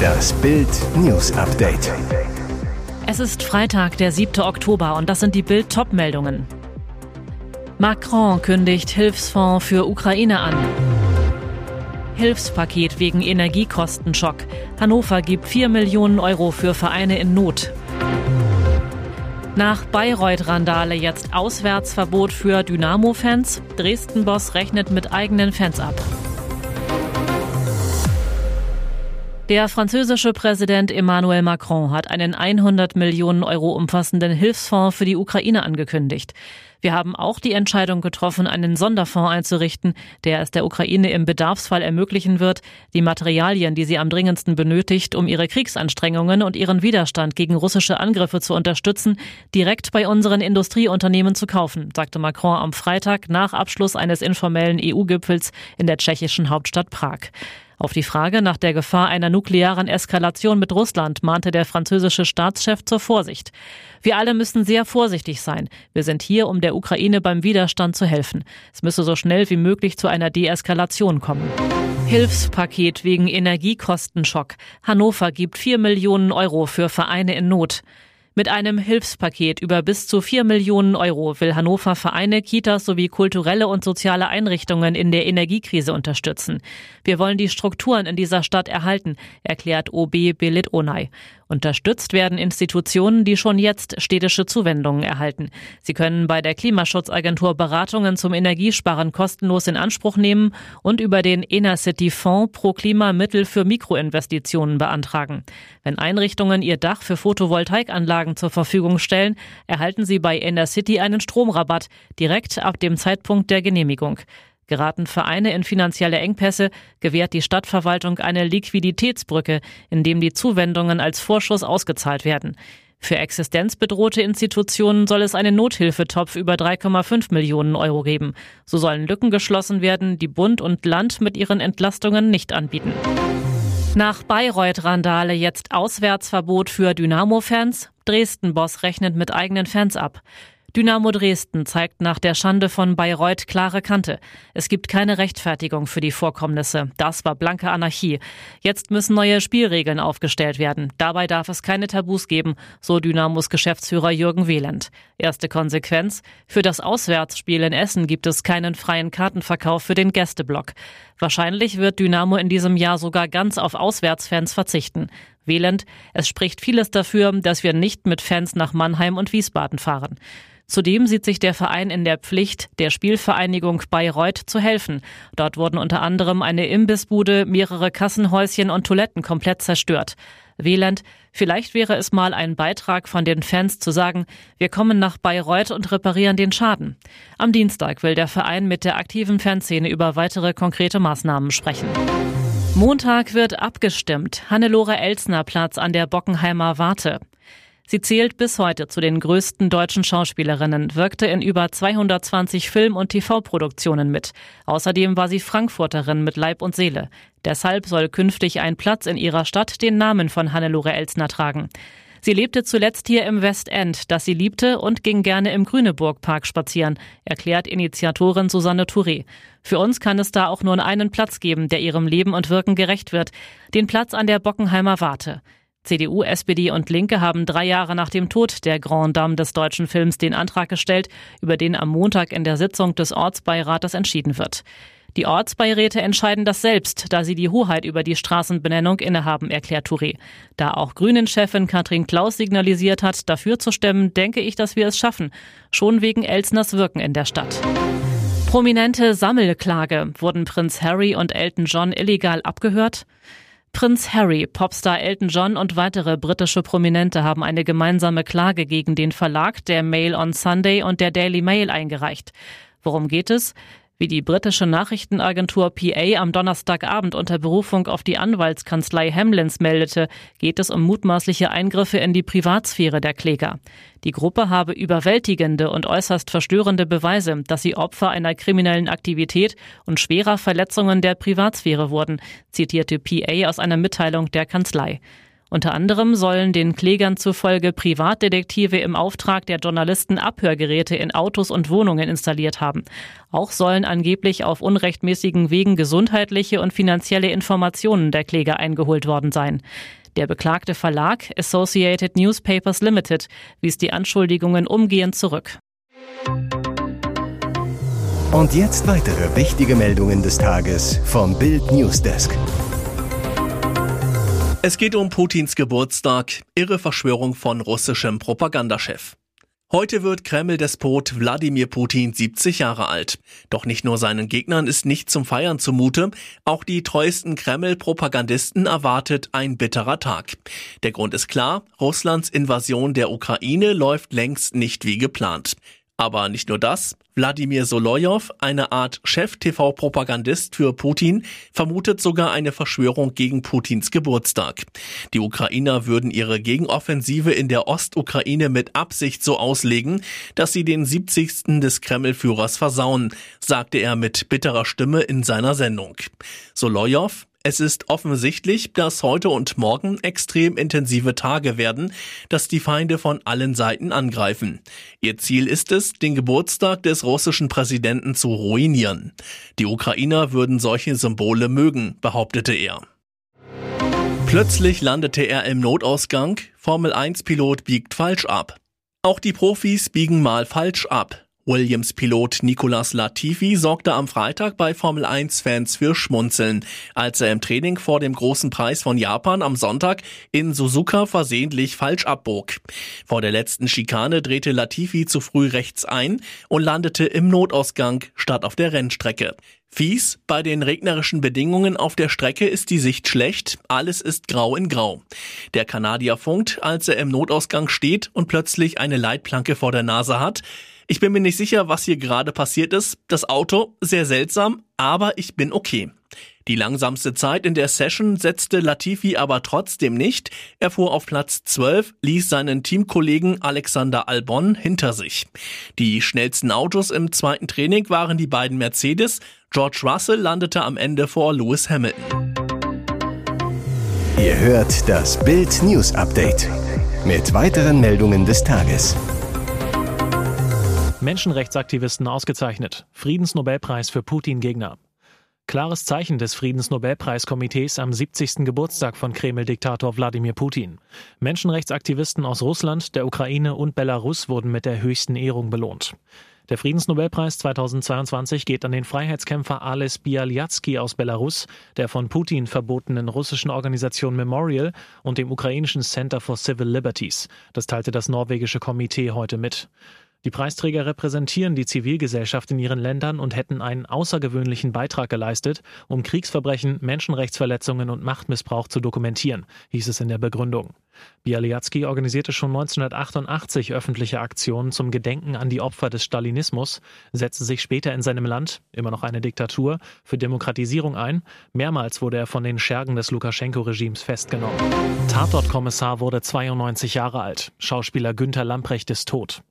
Das Bild News Update. Es ist Freitag, der 7. Oktober und das sind die Bild Topmeldungen. Macron kündigt Hilfsfonds für Ukraine an. Hilfspaket wegen Energiekostenschock. Hannover gibt 4 Millionen Euro für Vereine in Not. Nach Bayreuth-Randale jetzt Auswärtsverbot für Dynamo-Fans. Dresden-Boss rechnet mit eigenen Fans ab. Der französische Präsident Emmanuel Macron hat einen 100 Millionen Euro umfassenden Hilfsfonds für die Ukraine angekündigt. Wir haben auch die Entscheidung getroffen, einen Sonderfonds einzurichten, der es der Ukraine im Bedarfsfall ermöglichen wird, die Materialien, die sie am dringendsten benötigt, um ihre Kriegsanstrengungen und ihren Widerstand gegen russische Angriffe zu unterstützen, direkt bei unseren Industrieunternehmen zu kaufen, sagte Macron am Freitag nach Abschluss eines informellen EU-Gipfels in der tschechischen Hauptstadt Prag. Auf die Frage nach der Gefahr einer nuklearen Eskalation mit Russland mahnte der französische Staatschef zur Vorsicht. Wir alle müssen sehr vorsichtig sein. Wir sind hier, um der Ukraine beim Widerstand zu helfen. Es müsse so schnell wie möglich zu einer Deeskalation kommen. Hilfspaket wegen Energiekostenschock. Hannover gibt vier Millionen Euro für Vereine in Not. Mit einem Hilfspaket über bis zu vier Millionen Euro will Hannover Vereine, Kitas sowie kulturelle und soziale Einrichtungen in der Energiekrise unterstützen. Wir wollen die Strukturen in dieser Stadt erhalten, erklärt OB Belit Onay. Unterstützt werden Institutionen, die schon jetzt städtische Zuwendungen erhalten. Sie können bei der Klimaschutzagentur Beratungen zum Energiesparen kostenlos in Anspruch nehmen und über den Enercity Fonds pro Klima Mittel für Mikroinvestitionen beantragen. Wenn Einrichtungen ihr Dach für Photovoltaikanlagen zur Verfügung stellen, erhalten sie bei Enercity einen Stromrabatt direkt ab dem Zeitpunkt der Genehmigung. Geraten Vereine in finanzielle Engpässe, gewährt die Stadtverwaltung eine Liquiditätsbrücke, indem die Zuwendungen als Vorschuss ausgezahlt werden. Für existenzbedrohte Institutionen soll es einen Nothilfetopf über 3,5 Millionen Euro geben. So sollen Lücken geschlossen werden, die Bund und Land mit ihren Entlastungen nicht anbieten. Nach Bayreuth-Randale jetzt Auswärtsverbot für Dynamo-Fans. Dresden-Boss rechnet mit eigenen Fans ab. Dynamo Dresden zeigt nach der Schande von Bayreuth klare Kante. Es gibt keine Rechtfertigung für die Vorkommnisse. Das war blanke Anarchie. Jetzt müssen neue Spielregeln aufgestellt werden. Dabei darf es keine Tabus geben, so Dynamos Geschäftsführer Jürgen Wieland. Erste Konsequenz. Für das Auswärtsspiel in Essen gibt es keinen freien Kartenverkauf für den Gästeblock. Wahrscheinlich wird Dynamo in diesem Jahr sogar ganz auf Auswärtsfans verzichten. Wählend, es spricht vieles dafür, dass wir nicht mit Fans nach Mannheim und Wiesbaden fahren. Zudem sieht sich der Verein in der Pflicht, der Spielvereinigung Bayreuth zu helfen. Dort wurden unter anderem eine Imbissbude, mehrere Kassenhäuschen und Toiletten komplett zerstört. Wieland, vielleicht wäre es mal ein Beitrag von den Fans zu sagen, wir kommen nach Bayreuth und reparieren den Schaden. Am Dienstag will der Verein mit der aktiven Fanszene über weitere konkrete Maßnahmen sprechen. Montag wird abgestimmt. Hannelore Elsner Platz an der Bockenheimer Warte. Sie zählt bis heute zu den größten deutschen Schauspielerinnen, wirkte in über 220 Film- und TV-Produktionen mit. Außerdem war sie Frankfurterin mit Leib und Seele. Deshalb soll künftig ein Platz in ihrer Stadt den Namen von Hannelore Elsner tragen. Sie lebte zuletzt hier im Westend, das sie liebte und ging gerne im Grüneburg-Park spazieren, erklärt Initiatorin Susanne Touré. Für uns kann es da auch nur einen Platz geben, der ihrem Leben und Wirken gerecht wird. Den Platz an der Bockenheimer Warte. CDU, SPD und Linke haben drei Jahre nach dem Tod der Grand Dame des deutschen Films den Antrag gestellt, über den am Montag in der Sitzung des Ortsbeirates entschieden wird. Die Ortsbeiräte entscheiden das selbst, da sie die Hoheit über die Straßenbenennung innehaben, erklärt Touré. Da auch Grünen-Chefin Katrin Klaus signalisiert hat, dafür zu stemmen, denke ich, dass wir es schaffen. Schon wegen Elsners Wirken in der Stadt. Prominente Sammelklage. Wurden Prinz Harry und Elton John illegal abgehört? Prinz Harry, Popstar Elton John und weitere britische Prominente haben eine gemeinsame Klage gegen den Verlag der Mail on Sunday und der Daily Mail eingereicht. Worum geht es? Wie die britische Nachrichtenagentur PA am Donnerstagabend unter Berufung auf die Anwaltskanzlei Hamlins meldete, geht es um mutmaßliche Eingriffe in die Privatsphäre der Kläger. Die Gruppe habe überwältigende und äußerst verstörende Beweise, dass sie Opfer einer kriminellen Aktivität und schwerer Verletzungen der Privatsphäre wurden, zitierte PA aus einer Mitteilung der Kanzlei. Unter anderem sollen den Klägern zufolge Privatdetektive im Auftrag der Journalisten Abhörgeräte in Autos und Wohnungen installiert haben. Auch sollen angeblich auf unrechtmäßigen Wegen gesundheitliche und finanzielle Informationen der Kläger eingeholt worden sein. Der beklagte Verlag Associated Newspapers Limited wies die Anschuldigungen umgehend zurück. Und jetzt weitere wichtige Meldungen des Tages vom Bild Newsdesk. Es geht um Putins Geburtstag, irre Verschwörung von russischem Propagandachef. Heute wird Kreml-Despot Wladimir Putin 70 Jahre alt. Doch nicht nur seinen Gegnern ist nicht zum Feiern zumute, auch die treuesten Kreml-Propagandisten erwartet ein bitterer Tag. Der Grund ist klar, Russlands Invasion der Ukraine läuft längst nicht wie geplant. Aber nicht nur das. Wladimir Solojow, eine Art Chef-TV-Propagandist für Putin, vermutet sogar eine Verschwörung gegen Putins Geburtstag. Die Ukrainer würden ihre Gegenoffensive in der Ostukraine mit Absicht so auslegen, dass sie den 70. des Kreml-Führers versauen, sagte er mit bitterer Stimme in seiner Sendung. Solojow, es ist offensichtlich, dass heute und morgen extrem intensive Tage werden, dass die Feinde von allen Seiten angreifen. Ihr Ziel ist es, den Geburtstag des russischen Präsidenten zu ruinieren. Die Ukrainer würden solche Symbole mögen, behauptete er. Plötzlich landete er im Notausgang, Formel 1-Pilot biegt falsch ab. Auch die Profis biegen mal falsch ab. Williams-Pilot Nicolas Latifi sorgte am Freitag bei Formel 1-Fans für Schmunzeln, als er im Training vor dem großen Preis von Japan am Sonntag in Suzuka versehentlich falsch abbog. Vor der letzten Schikane drehte Latifi zu früh rechts ein und landete im Notausgang statt auf der Rennstrecke. Fies, bei den regnerischen Bedingungen auf der Strecke ist die Sicht schlecht, alles ist grau in grau. Der Kanadier funkt, als er im Notausgang steht und plötzlich eine Leitplanke vor der Nase hat. Ich bin mir nicht sicher, was hier gerade passiert ist. Das Auto, sehr seltsam, aber ich bin okay. Die langsamste Zeit in der Session setzte Latifi aber trotzdem nicht. Er fuhr auf Platz 12, ließ seinen Teamkollegen Alexander Albon hinter sich. Die schnellsten Autos im zweiten Training waren die beiden Mercedes. George Russell landete am Ende vor Lewis Hamilton. Ihr hört das Bild News Update mit weiteren Meldungen des Tages. Menschenrechtsaktivisten ausgezeichnet. Friedensnobelpreis für Putin-Gegner. Klares Zeichen des Friedensnobelpreiskomitees am 70. Geburtstag von Kreml-Diktator Wladimir Putin. Menschenrechtsaktivisten aus Russland, der Ukraine und Belarus wurden mit der höchsten Ehrung belohnt. Der Friedensnobelpreis 2022 geht an den Freiheitskämpfer Ales Bialyatsky aus Belarus, der von Putin verbotenen russischen Organisation Memorial und dem ukrainischen Center for Civil Liberties. Das teilte das norwegische Komitee heute mit. Die Preisträger repräsentieren die Zivilgesellschaft in ihren Ländern und hätten einen außergewöhnlichen Beitrag geleistet, um Kriegsverbrechen, Menschenrechtsverletzungen und Machtmissbrauch zu dokumentieren, hieß es in der Begründung. Bialyatsky organisierte schon 1988 öffentliche Aktionen zum Gedenken an die Opfer des Stalinismus, setzte sich später in seinem Land, immer noch eine Diktatur, für Demokratisierung ein. Mehrmals wurde er von den Schergen des Lukaschenko-Regimes festgenommen. Tatortkommissar wurde 92 Jahre alt. Schauspieler Günther Lamprecht ist tot.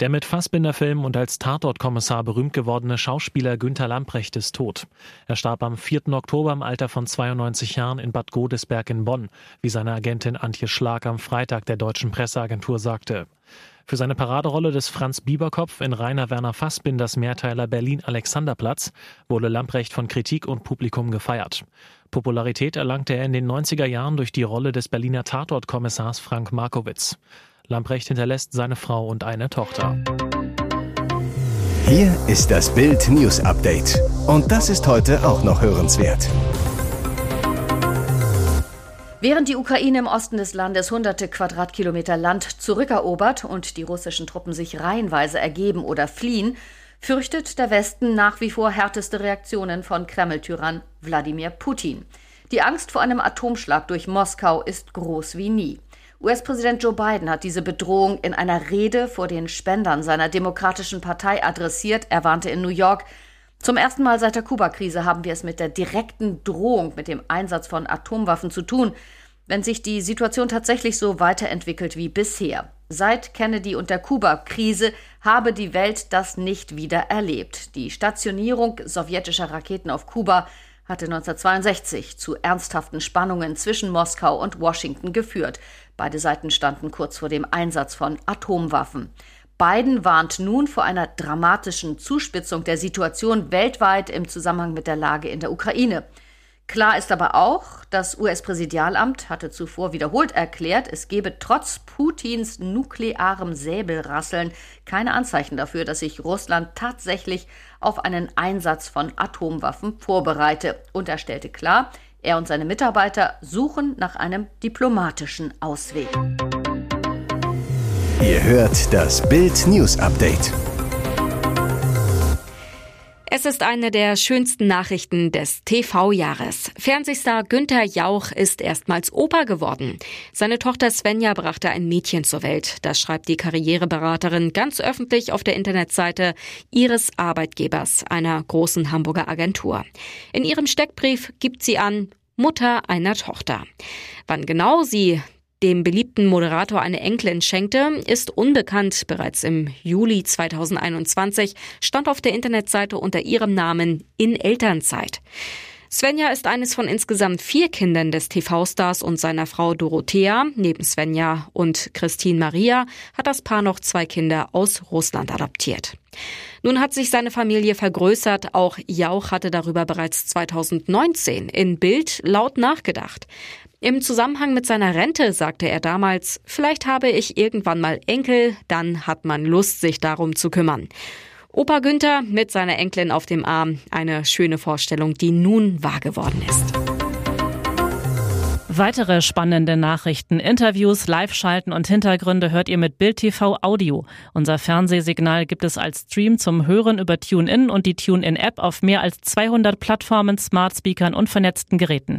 Der mit Fassbinder-Film und als Tatortkommissar berühmt gewordene Schauspieler Günther Lamprecht ist tot. Er starb am 4. Oktober im Alter von 92 Jahren in Bad Godesberg in Bonn, wie seine Agentin Antje Schlag am Freitag der deutschen Presseagentur sagte. Für seine Paraderolle des Franz Bieberkopf in Rainer Werner Fassbinders Mehrteiler Berlin Alexanderplatz wurde Lamprecht von Kritik und Publikum gefeiert. Popularität erlangte er in den 90er Jahren durch die Rolle des Berliner Tatortkommissars Frank Markowitz. Lamprecht hinterlässt seine Frau und eine Tochter. Hier ist das Bild News Update. Und das ist heute auch noch hörenswert. Während die Ukraine im Osten des Landes hunderte Quadratkilometer Land zurückerobert und die russischen Truppen sich reihenweise ergeben oder fliehen, fürchtet der Westen nach wie vor härteste Reaktionen von Kreml-Tyrann Wladimir Putin. Die Angst vor einem Atomschlag durch Moskau ist groß wie nie. US-Präsident Joe Biden hat diese Bedrohung in einer Rede vor den Spendern seiner Demokratischen Partei adressiert. Er warnte in New York, zum ersten Mal seit der Kuba-Krise haben wir es mit der direkten Drohung mit dem Einsatz von Atomwaffen zu tun, wenn sich die Situation tatsächlich so weiterentwickelt wie bisher. Seit Kennedy und der Kuba-Krise habe die Welt das nicht wieder erlebt. Die Stationierung sowjetischer Raketen auf Kuba hatte 1962 zu ernsthaften Spannungen zwischen Moskau und Washington geführt. Beide Seiten standen kurz vor dem Einsatz von Atomwaffen. Biden warnt nun vor einer dramatischen Zuspitzung der Situation weltweit im Zusammenhang mit der Lage in der Ukraine. Klar ist aber auch, das US-Präsidialamt hatte zuvor wiederholt erklärt, es gebe trotz Putins nuklearem Säbelrasseln keine Anzeichen dafür, dass sich Russland tatsächlich auf einen Einsatz von Atomwaffen vorbereite. Und er stellte klar, er und seine Mitarbeiter suchen nach einem diplomatischen Ausweg. Ihr hört das Bild News Update. Es ist eine der schönsten Nachrichten des TV-Jahres. Fernsehstar Günther Jauch ist erstmals Opa geworden. Seine Tochter Svenja brachte ein Mädchen zur Welt. Das schreibt die Karriereberaterin ganz öffentlich auf der Internetseite ihres Arbeitgebers, einer großen Hamburger Agentur. In ihrem Steckbrief gibt sie an, Mutter einer Tochter. Wann genau sie dem beliebten Moderator eine Enkelin schenkte, ist unbekannt. Bereits im Juli 2021 stand auf der Internetseite unter ihrem Namen in Elternzeit. Svenja ist eines von insgesamt vier Kindern des TV-Stars und seiner Frau Dorothea. Neben Svenja und Christine Maria hat das Paar noch zwei Kinder aus Russland adoptiert. Nun hat sich seine Familie vergrößert. Auch Jauch hatte darüber bereits 2019 in Bild laut nachgedacht. Im Zusammenhang mit seiner Rente sagte er damals, vielleicht habe ich irgendwann mal Enkel, dann hat man Lust, sich darum zu kümmern. Opa Günther mit seiner Enkelin auf dem Arm, eine schöne Vorstellung, die nun wahr geworden ist. Weitere spannende Nachrichten, Interviews, Live-Schalten und Hintergründe hört ihr mit Bild TV Audio. Unser Fernsehsignal gibt es als Stream zum Hören über TuneIn und die TuneIn-App auf mehr als 200 Plattformen, Smart Speakern und vernetzten Geräten.